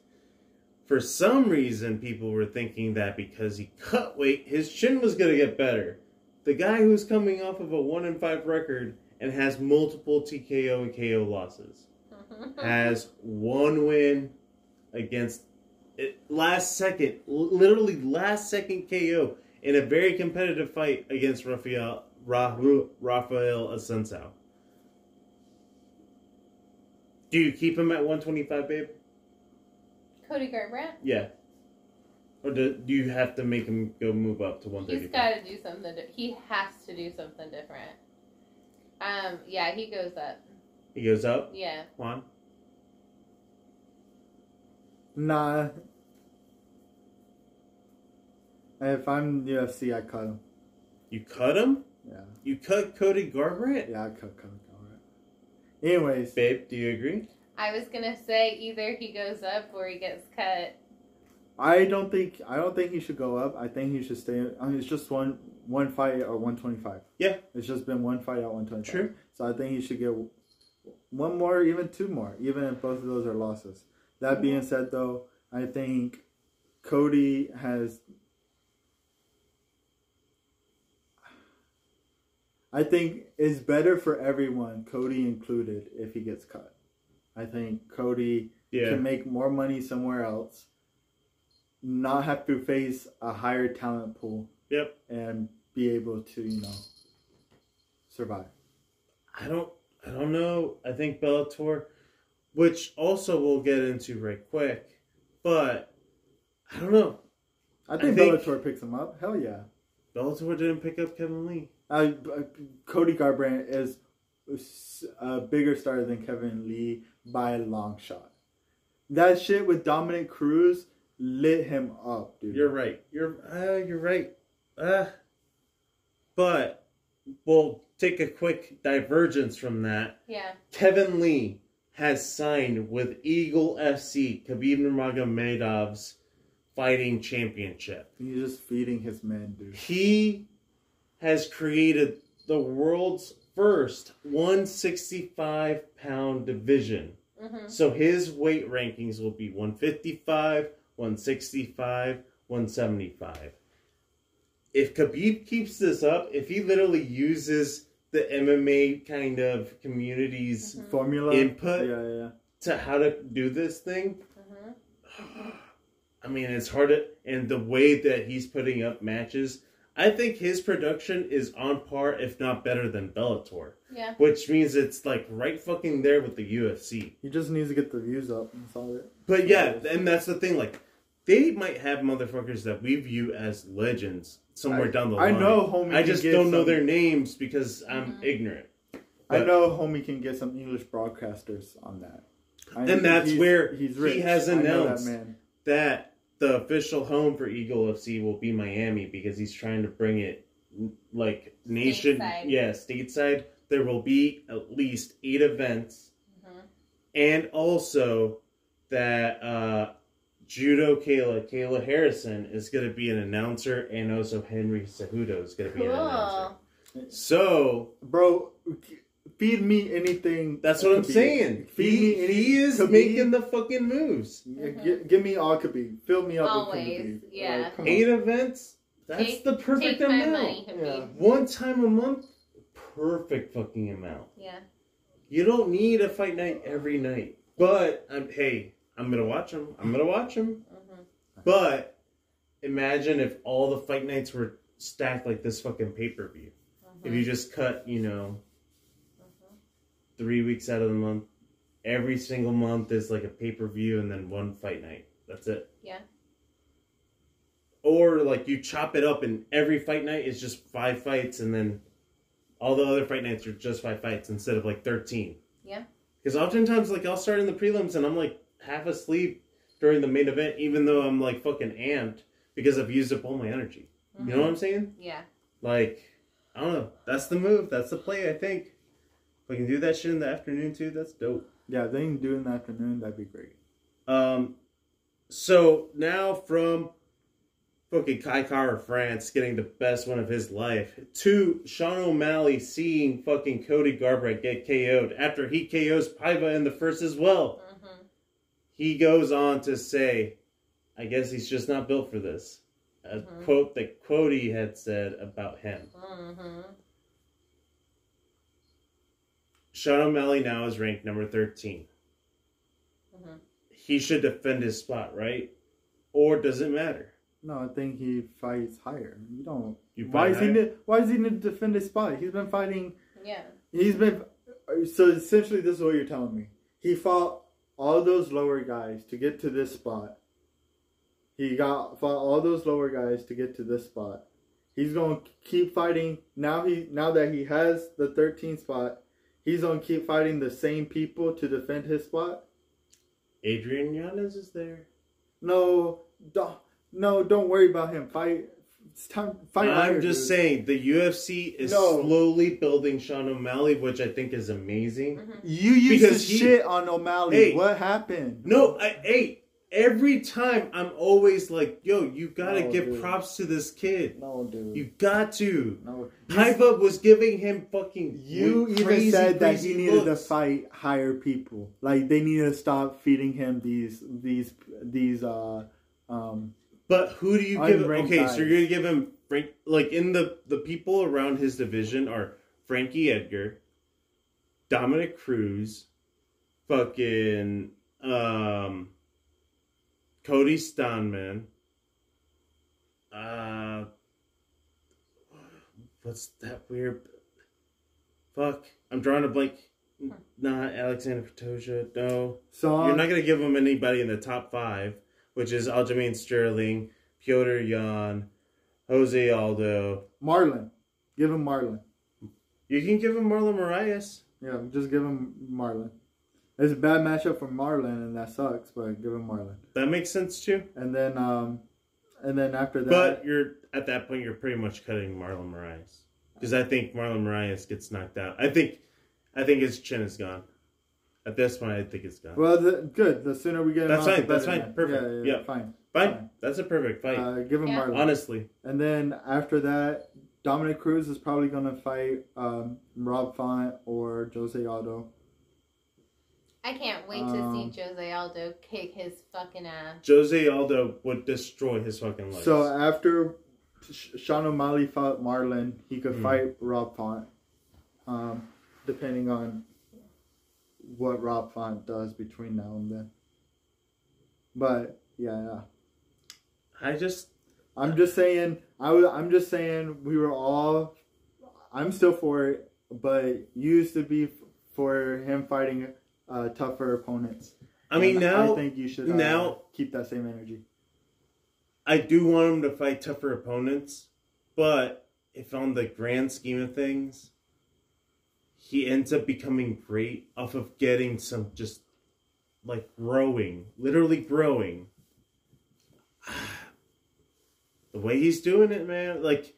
For some reason, people were thinking that because he cut weight, his chin was going to get better. The guy who's coming off of a 1 in 5 record and has multiple TKO and KO losses (laughs) has one win against it, last second, literally last second KO in a very competitive fight against Rafael Ra, Rafael Assunção. Do you keep him at 125, babe? Cody Garbrandt. Yeah. Or do, do you have to make him go move up to He's 135? got to do something. Di- he has to do something different. Um. Yeah. He goes up. He goes up. Yeah. Juan. Nah. If I'm UFC, I cut him. You cut him? Yeah, You cut Cody Garbrandt? yeah, I cut, cut, cut. Alright. Anyways, Babe, do you agree? I was gonna say either he goes up or he gets cut. I don't think I don't think he should go up. I think he should stay. I mean, it's just one one fight at 125. Yeah. it's just been one fight at 125. True. So I think he should get one more, even two more, even if both of those are losses. That mm-hmm. being said, though, I think Cody has. I think it's better for everyone, Cody included, if he gets cut. I think Cody Yeah. can make more money somewhere else, not have to face a higher talent pool, Yep. and be able to, you know, survive. I don't I don't know. I think Bellator, which also we'll get into right quick, but I don't know. I think, think- Bellator picks him up. Hell yeah. Bellator didn't pick up Kevin Lee. Uh, uh, Cody Garbrandt is a bigger star than Kevin Lee by a long shot. That shit with Dominick Cruz lit him up, dude. You're right. You're uh, you're right. Uh, but we'll take a quick divergence from that. Yeah. Kevin Lee has signed with Eagle FC, Khabib Nurmagomedov's fighting championship. He's just feeding his men, dude. He has created the world's first 165 pound division. Mhm. So his weight rankings will be 155, 165, 175. If Khabib keeps this up, if he literally uses the MMA kind of community's Mhm. Formula Input? Yeah, yeah. to how to do this thing, Mhm. (sighs) I mean, it's hard to, and the way that he's putting up matches, I think his production is on par, if not better than Bellator, Yeah. which means it's like right fucking there with the UFC. He just needs to get the views up. That's all it. But yeah, and that's the thing. Like, they might have motherfuckers that we view as legends somewhere I- down the line. I know homie I can just get don't know some- their names because I'm Mhm. ignorant. I know homie can get some English broadcasters on that. I And that's he's- where he's he rich. has I know that announced man. That the official home for Eagle FC will be Miami because he's trying to bring it like nation, Stateside. yeah, stateside. There will be at least eight events, Mhm. and also that uh, Judo Kayla Kayla Harrison is going to be an announcer, and also Henry Cejudo is going to be an announcer. So Bro, feed me anything. that's what I'm Khabib. saying. Feed He, me any he is Khabib. making the fucking moves. Mhm. Gi- give me all Khabib. Fill me up Always, with Khabib. yeah. Like, come on. Eight events. That's Take- the perfect Take my amount. money, Yeah. One time a month, perfect fucking amount. Yeah. You don't need a fight night every night. But um, hey, I'm gonna watch them. I'm gonna watch them. Mhm. But imagine if all the fight nights were stacked like this fucking pay per view. If you just cut, you know. Three weeks out of the month, every single month is like a pay per view and then one fight night. That's it. Yeah. Or like you chop it up and every fight night is just five fights and then all the other fight nights are just five fights instead of like 13. Yeah. Because oftentimes, like, I'll start in the prelims and I'm like half asleep during the main event, even though I'm like fucking amped because I've used up all my energy. You know mm-hmm. what I'm saying? Yeah. Like, I don't know. That's the move. That's the play, I think. If we can do that shit in the afternoon too, that's dope. Yeah, if they can do it in the afternoon. That'd be great. Um, so now from fucking Kai Kara France getting the best one of his life to Sean O'Malley seeing fucking Cody Garbrandt get KO'd after he KOs Paiva in the first as well. Mhm. He goes on to say, I guess he's just not built for this. A Mhm. quote that Cody had said about him. Mhm. Sean O'Malley now is ranked number 13. Mhm. He should defend his spot, right? Or does it matter? No, I think he fights higher. You don't. You why fight is he? higher? Need, why does he need to defend his spot? He's been fighting. Yeah. He's been. So essentially, this is what you're telling me. He fought all those lower guys to get to this spot. He got fought all those lower guys to get to this spot. He's going to keep fighting. Now he now that he has the 13th spot, he's going to keep fighting the same people to defend his spot. Adrian Yanez is there. No, don't, no, don't worry about him. Fight. It's time. Fight. I'm higher, just dude. saying the UFC is No. slowly building Sean O'Malley, which I think is amazing. Mhm. You used Because to he- shit on O'Malley. Hey. what happened? No, I, hey, every time I'm always like, yo, you gotta No, give dude. props to this kid. no, dude. You got to. no. Paiva was giving him fucking. You even crazy, said that he needed looks. to fight higher people. Like they needed to stop feeding him these these these uh um But who do you give? Okay, guys. so you're gonna give him Frank? Like in the the people around his division are Frankie Edgar, Dominick Cruz, fucking um, Cody Stamann. Uh, what's that weird? Fuck, I'm drawing a blank. Not Alexander Pantoja. No. so You're not going to give him anybody in the top five, which is Aljamain Sterling, Petr Yan, Jose Aldo. Marlon. Give him Marlon. You can give him Marlon Moraes. Yeah, just give him Marlon. It's a bad matchup for Marlon and that sucks, but give him Marlon. That makes sense too. And then um and then after that But you're at that point, you're pretty much cutting Marlon Moraes because I think Marlon Moraes gets knocked out. I think, I think his chin is gone. At this point, I think it's gone. well the, good. The sooner we get him That's out, the fine, that's fine, man. perfect. Yeah, yeah, Yeah. fine. fine. fine. That's a perfect fight. Uh, give him Yeah. Marlon. Honestly, And then after that, Dominick Cruz is probably gonna fight um, Rob Font or Jose Aldo. I can't wait Um, to see Jose Aldo kick his fucking ass. Jose Aldo would destroy his fucking legs. So after Sh- Sean O'Malley fought Marlon, he could Hmm. fight Rob Font, um, depending on what Rob Font does between now and then. But yeah, yeah. I just I'm just saying. I was. I'm just saying we were all. I'm still for it, but used to be f- for him fighting uh, tougher opponents. I mean And now I think you should uh, now- keep that same energy. I do want him to fight tougher opponents, but if on the grand scheme of things, he ends up becoming great off of getting some just like growing, literally growing. (sighs) The way he's doing it, man, like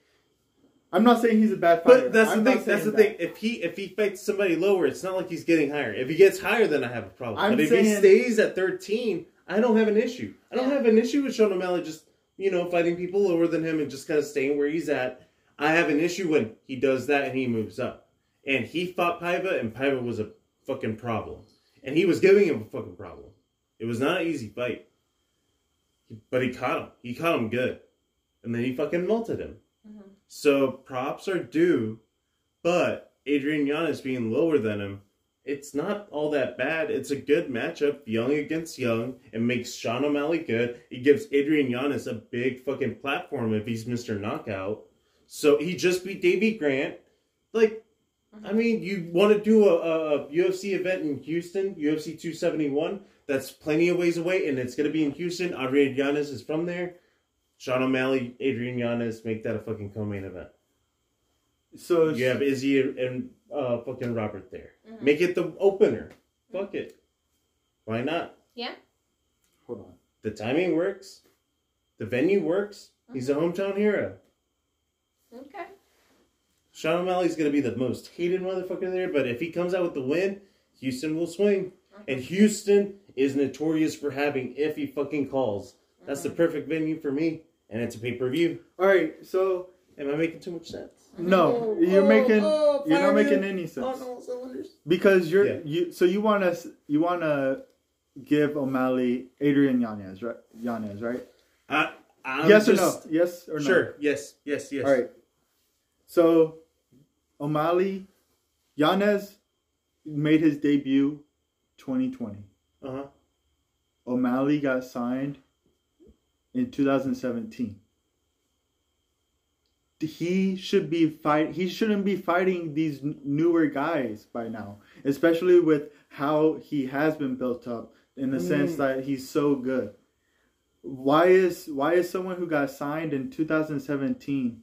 I'm not saying he's a bad fighter. But that's I'm the thing. That's the saying thing. If he if he fights somebody lower, it's not like he's getting higher. If he gets higher, then I have a problem. I'm but if he stays at thirteen, I don't have an issue. I don't have an issue with Sean O'Malley just you know fighting people lower than him and just kind of staying where he's at. I have an issue when he does that and he moves up. And he fought Paiva, and Paiva was a fucking problem, and he was giving him a fucking problem. It was not an easy fight, but he caught him. He caught him good, and then he fucking melted him. So props are due, but Adrian Yanez being lower than him, it's not all that bad. It's a good matchup, young against young. It makes Sean O'Malley good. It gives Adrian Yanez a big fucking platform if he's Mr. Knockout. So he just beat Davey Grant. Like, mm-hmm. I mean, you want to do a, a, a UFC event in Houston, UFC 271, that's plenty of ways away, and it's going to be in Houston. Adrian Yanez is from there. Sean O'Malley, Adrian Yanez, make that a fucking co-main event. So You have Izzy and uh, fucking Robert there. Mhm. Make it the opener. Fuck it. Why not? Yeah. hold on. The timing works. The venue works. He's a hometown hero. Okay. Sean O'Malley's gonna be the most hated motherfucker there, but if he comes out with the win, Houston will swing. And Houston is notorious for having iffy fucking calls. That's the perfect venue for me, and it's a pay per view. All right, so Am I making too much sense? no, you're oh, making oh, you're not making any sense On all because you're Yeah. you. So you want to you want to give O'Malley Adrian Yanez right? Yanez right? I, yes just, or no? Yes or no? Sure. Yes. Yes. Yes. All right. So O'Malley Yanez made his debut 2020. Uh huh. O'Malley got signed in 2017. He should be fight. He shouldn't be fighting these newer guys by now, especially with how he has been built up in the sense Mm. that he's so good. Why is why is someone who got signed in 2017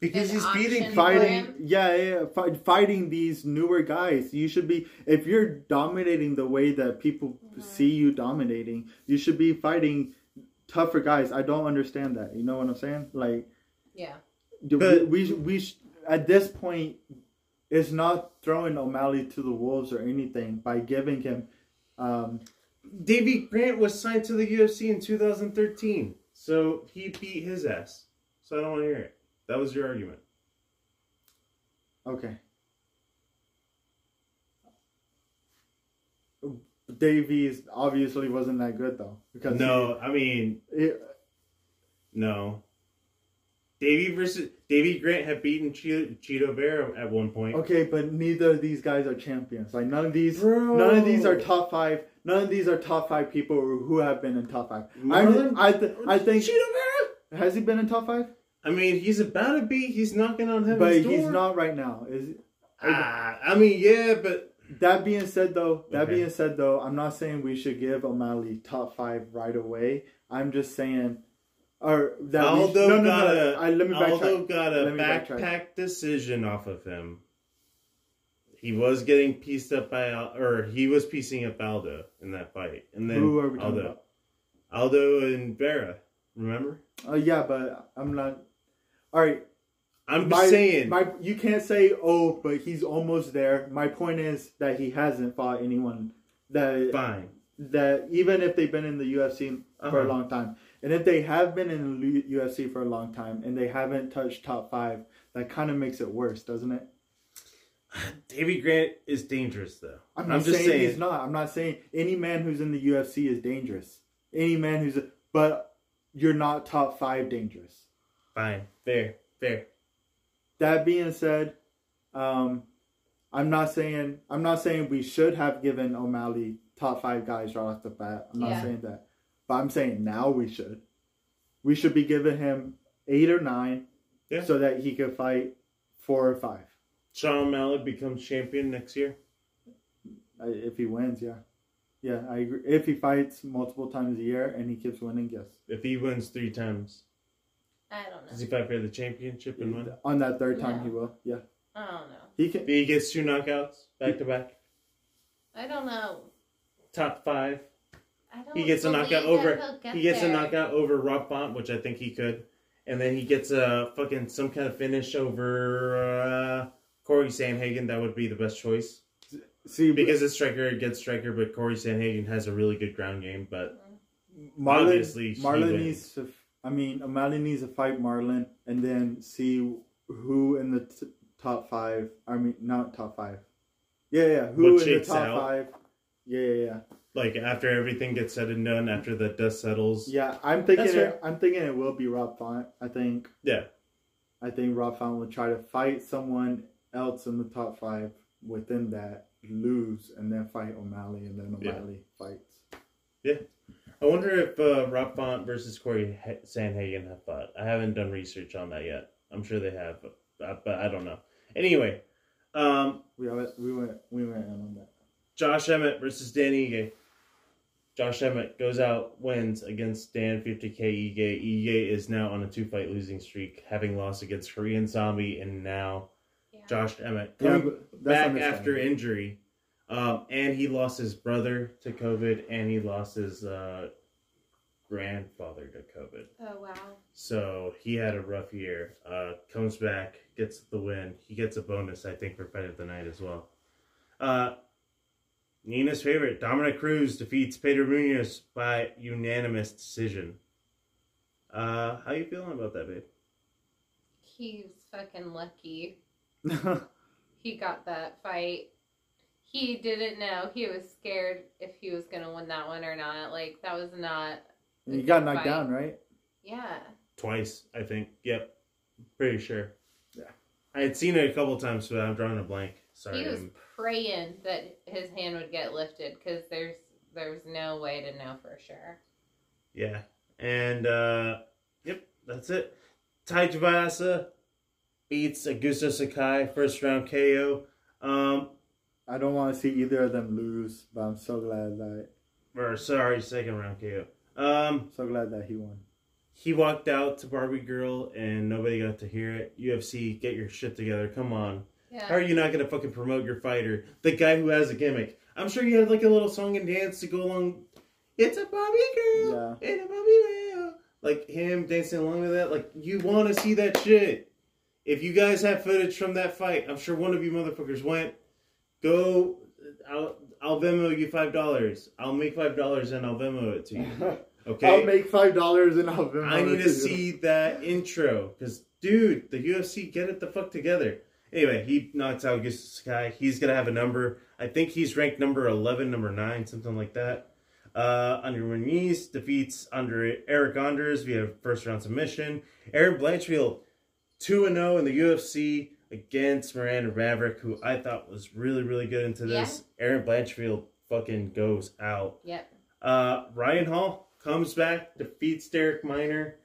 Because An he's beating fighting? Yeah, yeah, yeah, fi- fighting these newer guys. You should be if you're dominating the way that people see you dominating. You should be fighting tougher guys. I don't understand that. You know what I'm saying? Like Yeah. But- we, we we sh- at this point it's not throwing O'Malley to the wolves or anything by giving him um Davey Grant was signed to the UFC in 2013, so he beat his ass. So I don't want to hear it. That was your argument. okay. Davies obviously wasn't that good though because No, I mean it, no. Davey versus Davey Grant had beaten Chito, Chito Vera at one point. okay, but neither of these guys are champions. Like none of these Bro. none of these are top five. None of these are top five people who have been in top five. Marlon? I I, th- I think Chito Vera. has he been in top five? I mean, he's about to be. He's knocking on heaven's But door. he's not right now. Is Ah, I mean, yeah, but that being said though, that Okay. being said though, I'm not saying we should give O'Malley top five right away. I'm just saying, or that we Aldo no, no, got no. a I, let me backtrack. Aldo got a me backtrack. backpack decision off of him. He was getting pieced up by, or he was piecing up Aldo in that fight, and then Who are we talking Aldo, about? Aldo and Vera. Remember? Oh yeah, but I'm not. All right, I'm my, just saying. my you can't say oh, but he's almost there. My point is that he hasn't fought anyone that fine. that even if they've been in the UFC for a Uh-huh. long time, And if they have been in the UFC for a long time and they haven't touched top five, that kind of makes it worse, doesn't it? (sighs) Davey Grant is dangerous though. I'm not saying, he's not. I'm not saying any man who's in the UFC is dangerous. Any man who's, but you're not top five dangerous. Fine, fair, fair. That being said, um, I'm not saying I'm not saying we should have given O'Malley top five guys right off the bat. I'm not Yeah. saying that, but I'm saying now we should. We should be giving him eight or nine, Yeah. so that he could fight four or five Sean O'Malley becomes champion next year. if he wins. Yeah, yeah, I agree. If he fights multiple times a year and he keeps winning, yes. If he wins three times, I don't does he fight for the championship and win? On that third time, No. he will. Yeah, I don't know. he can. If he gets two knockouts back to back, I don't know. top five. I don't He gets a believe knockout that over. he'll get He gets a there. knockout over Rob Font, which I think he could, and then he gets a fucking some kind of finish over uh, Cory Sandhagen. That would be the best choice See, because it's striker against striker, but Cory Sandhagen has a really good ground game. But Marlon, Obviously, she Marlon wins. needs to. I mean, O'Malley needs to fight Marlon, and then see who in the t- top five. I mean, not top five. Yeah, yeah. Who in the top out. five? Yeah, yeah, yeah. like after everything gets said and done, after the dust settles, Yeah, I'm thinking. It. I'm thinking it will be Rob Font. I think. Yeah. I think Rob Font will try to fight someone else in the top five within that, lose, and then fight O'Malley, and then Yeah. O'Malley fights. I wonder if uh, Rob Font versus Corey H- Sandhagen have fought. I haven't done research on that yet. I'm sure they have, but, but I don't know. Anyway, um, We have, we went we went in on that. Josh Emmett versus Dan Ige. Josh Emmett goes out, wins against Dan 50K Ige. Ige is now on a two fight losing streak, having lost against Korean Zombie and now Yeah. Josh Emmett. Coming but that's back after injury. Um, and he lost his brother to COVID and he lost his uh, grandfather to COVID. Oh wow. So he had a rough year. Uh, comes back, gets the win. He gets a bonus, I think, for fight of the night as well. Uh, Nina's favorite, Dominick Cruz defeats Pedro Munhoz by unanimous decision. Uh, how you feeling about that, babe? He's fucking lucky. (laughs) He got that fight. He didn't know. He was scared if he was gonna win that one or not. Like that was not. And you got knocked fight. down, right? Yeah. Twice, I think. Yep, pretty sure. Yeah. I had seen it a couple times, but I'm drawing a blank. Sorry. He was I'm- praying that his hand would get lifted because there's there's no way to know for sure. Yeah. And uh yep, that's it. Tai Tuivasa beats Augusto Sakai first round KO. Um I don't want to see either of them lose, but I'm so glad that or sorry, second round KO. Um so glad that he won. he walked out to Barbie Girl and nobody got to hear it. UFC, get your shit together. Come on. Yeah. How are you not gonna fucking promote your fighter? The guy who has a gimmick. I'm sure you had like a little song and dance to go along. It's a Barbie girl. Yeah. It's a Barbie girl. Like him dancing along with that. Like you want to see that shit. If you guys have footage from that fight, I'm sure one of you motherfuckers went. Go. I'll I'll Venmo you five dollars. I'll make five dollars and I'll Venmo it to you. (laughs) Okay. I'll make five dollars and I'll. Venmo it to you. I need to you. see that intro because, dude, the UFC get it the fuck together. Anyway, he knocks out Augusto Sakai. He's gonna have a number. I think he's ranked number eleven, number nine, something like that. Uh, Andre Muniz defeats under Eryk Anders via first round submission. Erin Blanchfield, two and zero in the UFC against Miranda Maverick, who I thought was really really good into this. Erin Blanchfield fucking goes out. Yep. Uh, Ryan Hall comes back, defeats Darrick Minner.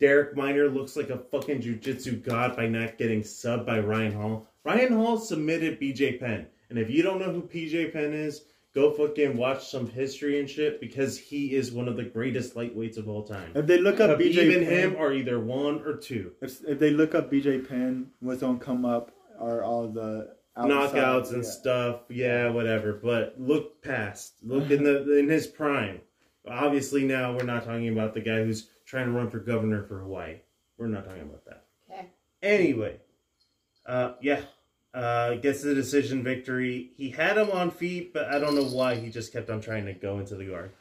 Darrick Minner looks like a fucking jujitsu god by not getting subbed by Ryan Hall. Ryan Hall submitted BJ Penn. And if you don't know who BJ Penn is, go fucking watch some history and shit because he is one of the greatest lightweights of all time. If they look up BJ Even Penn, him are either one or two. if, if they look up BJ Penn, what's gonna come up are all the outside- knockouts and yeah. stuff. Yeah, whatever. But look past. Look in the in his prime. Obviously, now we're not talking about the guy who's trying to run for governor for Hawaii. We're not talking about that. Okay. Anyway, uh, yeah, uh, gets the decision victory. He had him on feet, but I don't know why he just kept on trying to go into the guard.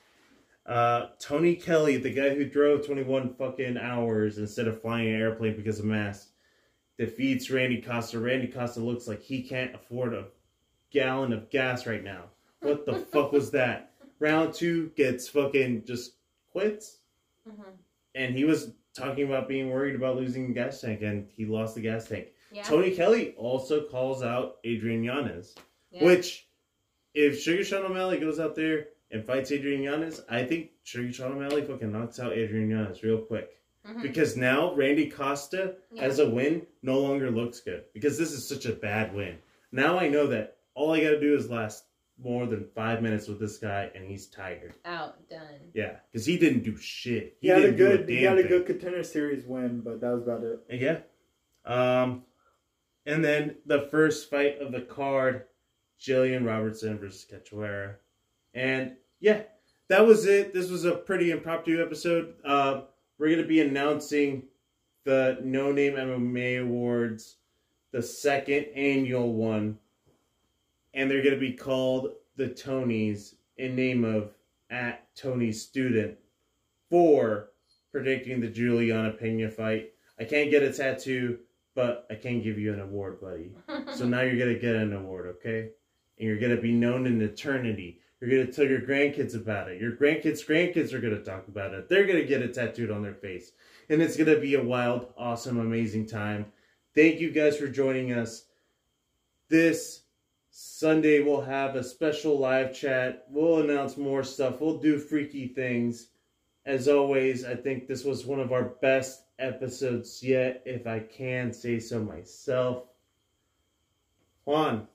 Uh, Tony Kelley, the guy who drove 21 fucking hours instead of flying an airplane because of masks, defeats Randy Costa. Randy Costa looks like he can't afford a gallon of gas right now. What the (laughs) fuck was that? Round two gets fucking just quits. Mhm. And he was talking about being worried about losing gas tank, and he lost the gas tank. Yeah. Tony Kelley also calls out Adrian Yanez, yeah. which, if Sugar Sean O'Malley goes out there and fights Adrian Yanez, I think Sugar Sean O'Malley fucking knocks out Adrian Yanez real quick. Mhm. Because now Randy Costa Yeah. as a win no longer looks good because this is such a bad win. Now I know that all I got to do is last more than five minutes with this guy and he's tired. Out done. Yeah, because he didn't do shit. He, had a didn't do good, he damn had a thing. good contender series win, but that was about it. Yeah. Um, and then the first fight of the card, Gillian Robertson versus Cachoeira. And yeah, that was it. This was a pretty impromptu episode. Uh, we're going to be announcing the No Name MMA Awards, the second annual one. And they're going to be called the Tonys in name of at Tony Student for predicting the Julianna Pena fight. I can't get a tattoo, but I can't give you an award, buddy. So now you're gonna get an award, okay? And you're gonna be known in eternity. You're gonna tell your grandkids about it. Your grandkids' grandkids are gonna talk about it. They're gonna get it tattooed on their face. And it's gonna be a wild, awesome, amazing time. Thank you guys for joining us. This Sunday we'll have a special live chat. We'll announce more stuff. We'll do freaky things. As always, I think this was one of our best episodes yet, if I can say so myself. Juan,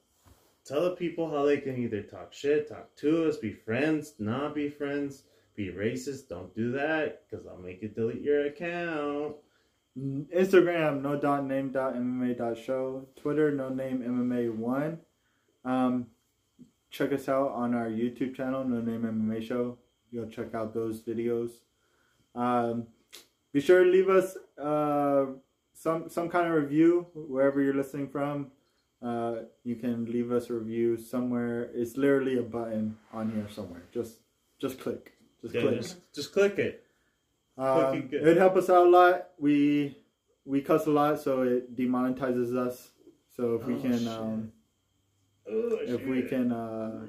tell the people how they can either talk shit, talk to us, be friends, not be friends, be racist. Don't do that, because I'll make you delete your account. Instagram, no dot name dot MMA dot show. Twitter, no name MMA one. Um, check us out on our YouTube channel, No Name MMA Show. You'll check out those videos. Um, be sure to leave us uh, some some kind of review wherever you're listening from. Uh, you can leave us a review somewhere. It's literally a button on here somewhere. Just just click. Just Yeah, click. just, just click it. Um, it'd help us out a lot. We we cuss a lot, so it demonetizes us. So if we Oh, can, shit. um, Oh, if we can uh,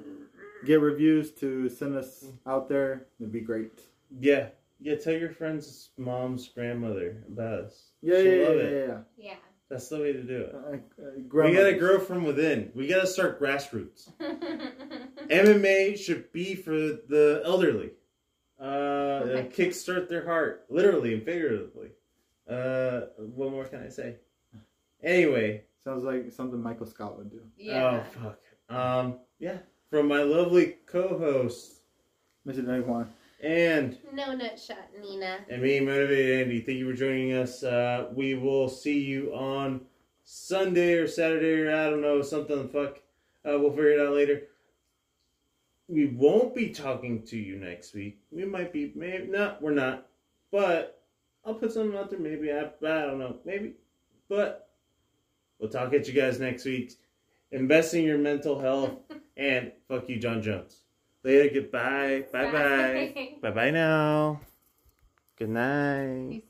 get reviews to send us out there, it'd be great. Yeah, yeah. Tell your friend's mom's grandmother about us. Yeah, She'll yeah, love yeah, it. yeah. Yeah. That's the way to do it. Uh, uh, We gotta grow from within. We gotta start grassroots. (laughs) MMA should be for the elderly. Uh, my it'll kickstart their heart, literally and figuratively. Uh, what more can I say? Anyway, Sounds like something Michael Scott would do. yeah. oh fuck. Um, yeah. From my lovely co-host Mr. Dave Juan. And No nut shot, Nina. and me, motivated Andy. Thank you for joining us. Uh, we will see you on Sunday or Saturday or I don't know something. the Fuck, uh, we'll figure it out later. We won't be talking to you next week. We might be, maybe not. We're not, but I'll put something out there. Maybe I, I don't know. Maybe, but we'll talk at you guys next week. Invest in your mental health (laughs) and fuck you, Jon Jones. Later. Goodbye. Bye bye. Bye. Bye now. Good night.